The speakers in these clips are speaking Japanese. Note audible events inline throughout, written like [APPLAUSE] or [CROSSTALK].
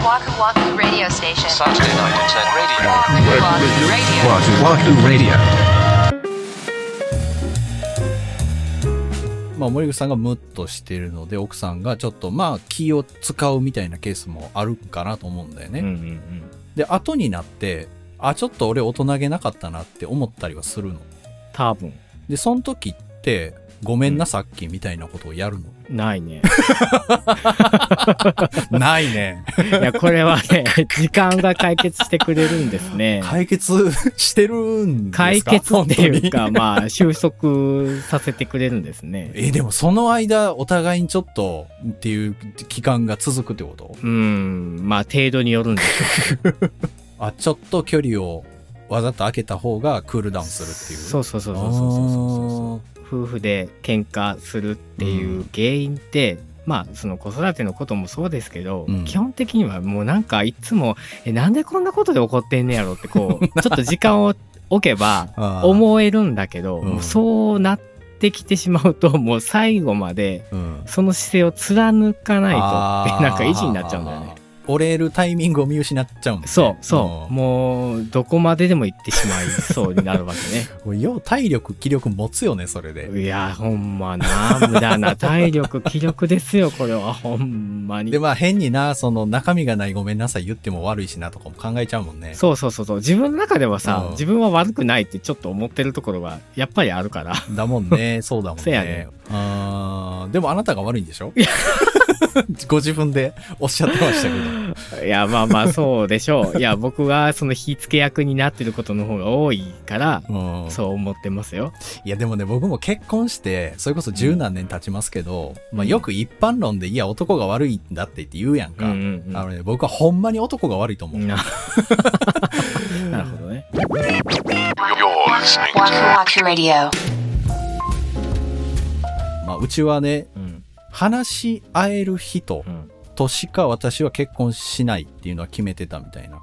Waku Waku Radio Station. Saturday night at 10 radio. Waku Waku Radio. Wahoo Wahoo Radio. まあ、森口さんがムッとしてるので奥さんがちょっとまあ気を使うみたいなケースもあるかなと思うんだよね。うんうんうん。で後になってあちょっと俺大人げなかったなって思ったりはするの。多分。でその時ってごめんなさっきみたいなことをやるの、ないね。[LAUGHS] ないね。いや、これはね、時間が解決してくれるんですね。解決してるんですか？解決っていうか、まあ、収束させてくれるんですね。えでもその間お互いにちょっとっていう期間が続くってこと？うん、まあ、程度によるんでし [LAUGHS] あちょっと距離をわざと開けた方がクールダウンするっていう？そうそうそうそうそうそうそう夫婦で喧嘩するっていう原因って、まあその子育てのこともそうですけど、うん。基本的にはもうなんかいつもえなんでこんなことで怒ってんねやろってこう [LAUGHS] ちょっと時間を置けば思えるんだけど、うん。そうなってきてしまうともう最後までうん。その姿勢を貫かないとってなんか意地になっちゃうんだよね。折れるタイミングを見失っちゃうんだねそうそう、もうどこまででも行ってしまいそうになるわけね。[LAUGHS] もうよう体力気力持つよねそれで。いや、ほんまな、無駄な体力、気力ですよ、これは、ほんまに。で。まあ変になその中身がないごめんなさい言っても悪いしなとかも考えちゃうもんね。そうそうそうそう、自分の中ではさ、うん。自分は悪くないってちょっと思ってるところが、やっぱりあるから。だもんね。そうだもん [LAUGHS] せやねねあーでもあなたが悪いんでしょ？[LAUGHS] ご自分でおっしゃってましたけどいや、まあまあ、そうでしょう。いや、僕はその火付け役になってることの方が多いから、うんそう思ってますよ。いやでもね僕も結婚してそれこそ十何年経ちますけど、まあ、よく一般論でいや男が悪いんだって言って言うやんか、うんうんうんあのね、僕はほんまに男が悪いと思う、ななるほどね。まあ、うちはねうん。話し合える人。としか私は結婚しないっていうのは決めてたみたいな。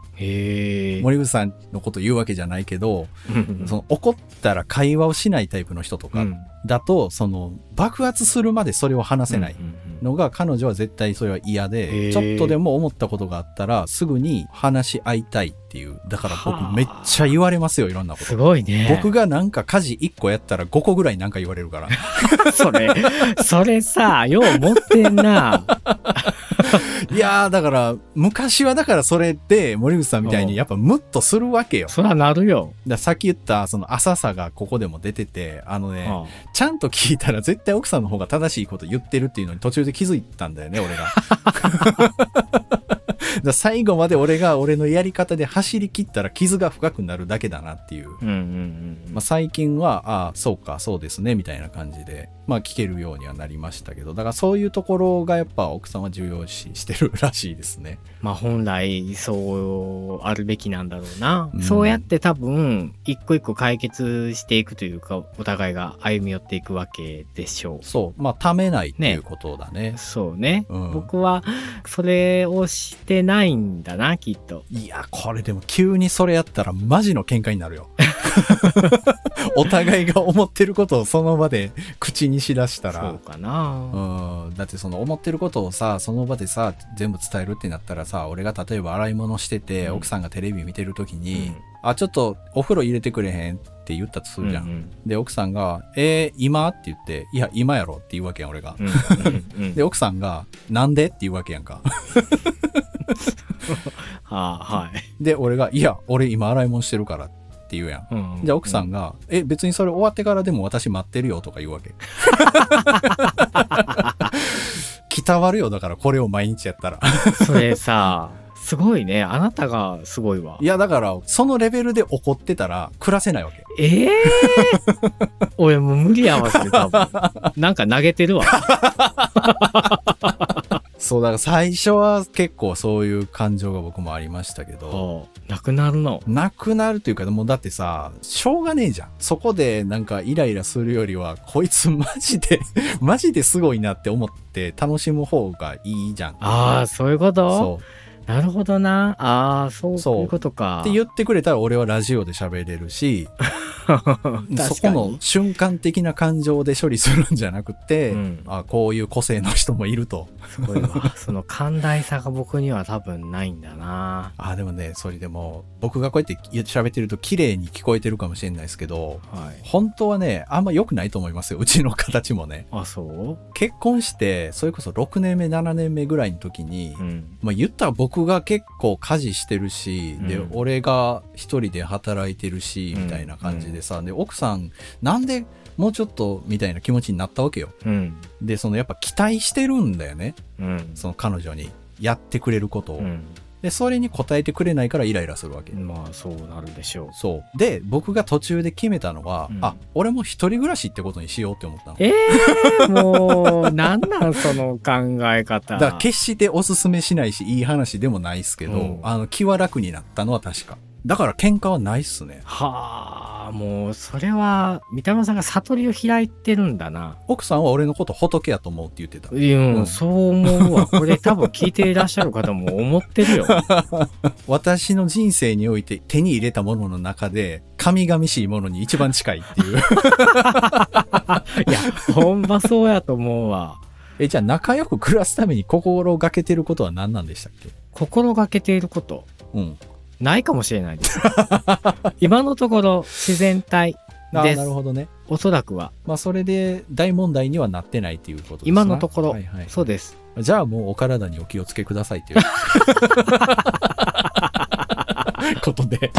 森口さんのこと言うわけじゃないけど、うんその怒ったら会話をしないタイプの人とかうんだと、その爆発するまでそれを話せないうんうんうんのが彼女は絶対それは嫌へで、ーちょっとでも思ったことがあったらすぐに話し合いたいっていう。だからはあ僕めっちゃ言われますよ、いろんなこすと。ごいね。僕がなんか家事1個やったら5個ぐらいなんか言われるから。[LAUGHS] それ、それさ、よう持ってんな。[LAUGHS] いやーだから昔はだからそれで森口さんみたいにやっぱムッとするわけよ。そらなるよ。ださっき言ったその浅さがここでも出てて、あのね、はちゃんと聞いたら絶対奥さんの方が正しいこと言ってるっていうのに途中で気づいたんだよね、俺が。[LAUGHS] だ最後まで俺が俺のやり方で走り切ったら傷が深くなるだけだなっていう。あうんうんうん。まあ、最近は、ああ、そうか、そうですね、みたいな感じで、まあ聞けるようにはなりましたけど、だからそういうところがやっぱ奥さんは重要視してるらしいですね。[LAUGHS] まあ本来そうあるべきなんだろうな、うん。そうやって多分一個一個解決していくというかお互いが歩み寄っていくわけでしょそう、まあためないっていうことだね。う。そうね、うん。僕はそれをしてないんだなきっと。いや、これでも急にそれやったらマジの喧嘩になるよ。[LAUGHS] お互いが思ってることをその場で口にしだしたら。そう。かな、うん、だってその思ってることをさその場でさ全部伝えるってなったらさ俺が例えば洗い物してて、うん。奥さんがテレビ見てる時に、うん。あちょっとお風呂入れてくれへんって言ったとするじゃん、うんうんで奥さんが「えー、今?」って言って「いや今やろ」って言うわけやん俺が、うんうんうん。[LAUGHS] で奥さんが「なんで?」って言うわけやんか [LAUGHS] は [LAUGHS] あはい、で俺が「いや俺今洗い物してるから」って言うやん。うんうん。じゃあ奥さんが「え別にそれ終わってからでも私待ってるよ」とか言うわけ。きたわるよだからこれを毎日やったら。それさすごいね。あなたがすごいわ。いやだからそのレベルで怒ってたら暮らせないわけ。ええ俺 [LAUGHS] もう無理やわそれ多分。なんか投げてるわ [LAUGHS] そうだから最初は結構そういう感情が僕もありましたけど。なくなるの？なくなるというかもうだってさしょうがねえじゃん。そこでなんかイライラするよりはこいつマジで [LAUGHS] マジですごいなって思って楽しむ方がいいじゃん。ああそういうこと？そう。なるほどな。ああそういうことか。って言ってくれたら俺はラジオで喋れるし [LAUGHS] [LAUGHS] そこの瞬間的な感情で処理するんじゃなくて、うんあこういう個性の人もいると。すごいわ。その寛大さが僕には多分ないんだな。[LAUGHS] あでもね、それでも、僕がこうやって喋ってると綺麗に聞こえてるかもしれないですけど、はい。本当はね、あんま良くないと思いますよ。うちの形もね。[LAUGHS] あ、そう？結婚して、それこそ6年目、7年目ぐらいの時に、うん。まあ言ったら僕が結構家事してるし、でうん、俺が一人で働いてるし、うんみたいな感じでさ、で、奥さん、なんでもうちょっと、みたいな気持ちになったわけよ。うん。で、そのやっぱ期待してるんだよね。うん。その彼女に。やってくれることを。うん。で、それに応えてくれないからイライラするわけ。まあ、そうなるでしょう。そう。で、僕が途中で決めたのは、うんあ、俺も一人暮らしってことにしようって思ったの。ええもう、なんなんその考え方。だから決しておすすめしないし、いい話でもないっすけど、うんあの、気は楽になったのは確か。だから喧嘩はないっすね。はあ、もう、それは、三田村さんが悟りを開いてるんだな。奥さんは俺のこと仏やと思うって言ってた。うん、うんそう思うわ。これ多分聞いていらっしゃる方も思ってるよ。[LAUGHS] 私の人生において手に入れたものの中で、神々しいものに一番近いっていう。[LAUGHS] いや、ほんまそうやと思うわ。え、じゃあ仲良く暮らすために心がけてることは何なんでしたっけ？心がけていること、うん。ないかもしれないです。[LAUGHS] 今のところ、自然体ですなるほどね。おそらくは。まあ、それで大問題にはなってないっていうことですな今のところ、はいはい、そうです。じゃあもうお体にお気をつけくださいっていう [LAUGHS] ことで。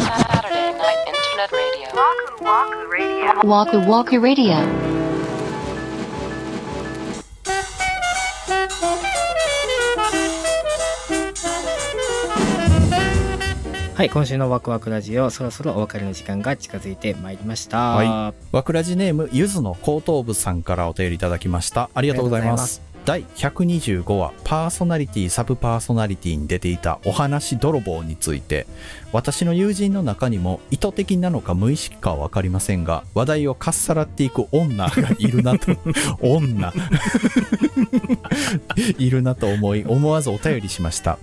はい、今週のワクワクラジオ、そろそろお別れの時間が近づいてまいりました。はわくラジネームゆずの後頭部さんからお便りいただきました。ありがとうございます。第125話パーソナリティサブパーソナリティに出ていたお話泥棒について私の友人の中にも意図的なのか無意識かは分かりませんが話題をかっさらっていく女がいるなと [LAUGHS] 女。[LAUGHS] いるなと思い思わずお便りしました。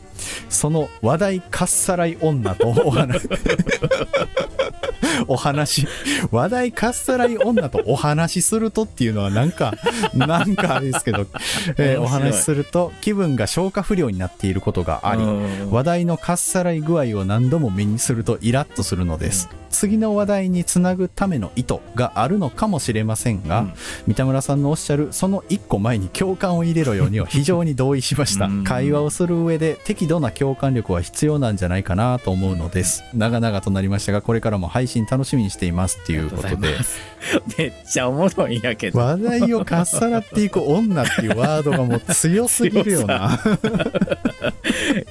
その話題かっさらい女とお話。[LAUGHS] お話話題かっさらい女とお話しするとっていうのはなんかなんかあれですけど、[LAUGHS] えーお話しすると気分が消化不良になっていることがありうん。話題のかっさらい具合を何度も目にするとイラッとするのです、次の話題につなぐための意図があるのかもしれませんが、うん。三田村さんのおっしゃるその一個前に共感を入れろよには非常に同意しました。うん。会話をする上で適度な共感力は必要なんじゃないかなと思うのです。長々となりましたがこれからも配信楽しみにしていますっていうことで。めっちゃおもろいんやけど。話題をかっさらっていく女っていうワードがもう強すぎるよな。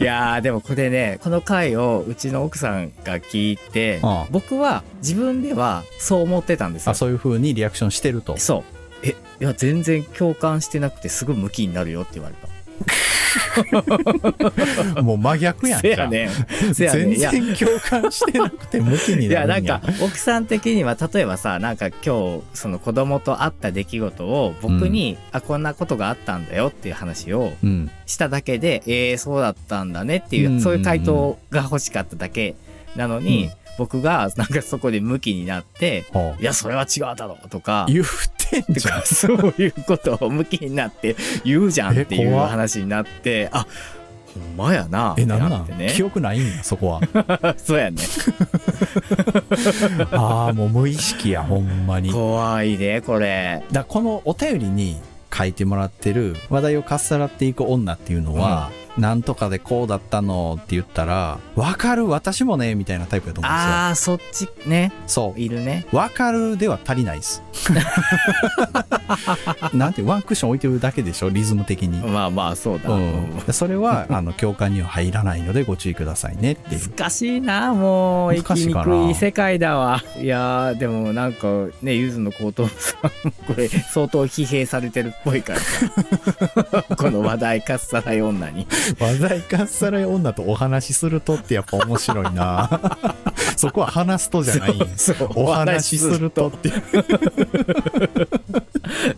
いやーでもこれねこの回をうちの奥さんが聞いて、ああ。僕は自分ではそう思ってたんですよ。あそういう風にリアクションしてると。そう。えいや全然共感してなくてすぐムキになるよって言われた [LAUGHS] もう真逆やんせやねん。せやねん。全然共感してなくて向きにいなるんや。やなんか奥さん的には例えばさなんか今日その子供と会った出来事を僕に、あこんなことがあったんだよっていう話をうん。しただけでえー、そうだったんだねっていう、うん。そういう回答が欲しかっただけ。なのに、うん。僕がなんかそこでムキになっていやそれは違うだろうとか言ってんじゃんそういうことをムキになって言うじゃんっていう話になってあほんまやなえ、なんなってね。ん記憶ないんや、そこは。[LAUGHS] そうやね。[LAUGHS] ああ、もう無意識や、ほんまに。だか怖いでこれ。らこのお便りに書いてもらってる話題をかっさらっていく女っていうのは、なんとかでこうだったのって言ったら、わかる、私もね、みたいなタイプだと思うんですよ。ああそっちねそう。いるねわかるでは足りないです。[LAUGHS] なんて、ワンクッション置いてるだけでしょ、リズム的に。まあまあそうだ、うん。でそれは、[LAUGHS] あの、共感には入らないのでご注意くださいねっていう。難しいなもう難しいかなくい世界だわいやーでもなんかねゆずの後頭部さんこれ [LAUGHS] 相当疲弊されてるっぽいからさこの話題かっさらい女に [LAUGHS] 話題かっさらい女とお話しするとってやっぱ面白いな [LAUGHS] そこは話すとじゃないお話しするとって。[LAUGHS]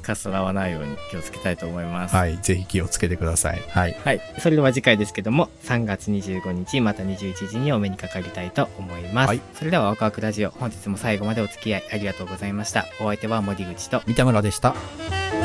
かすらわないように気をつけたいと思います。はい。ぜひ気をつけてください。はい。はい。それでは次回ですけども、3月25日また21時にお目にかかりたいと思います。はいそれではワクワクラジオ、本日も最後までお付き合いありがとうございました。お相手は森口と、三田村でした。「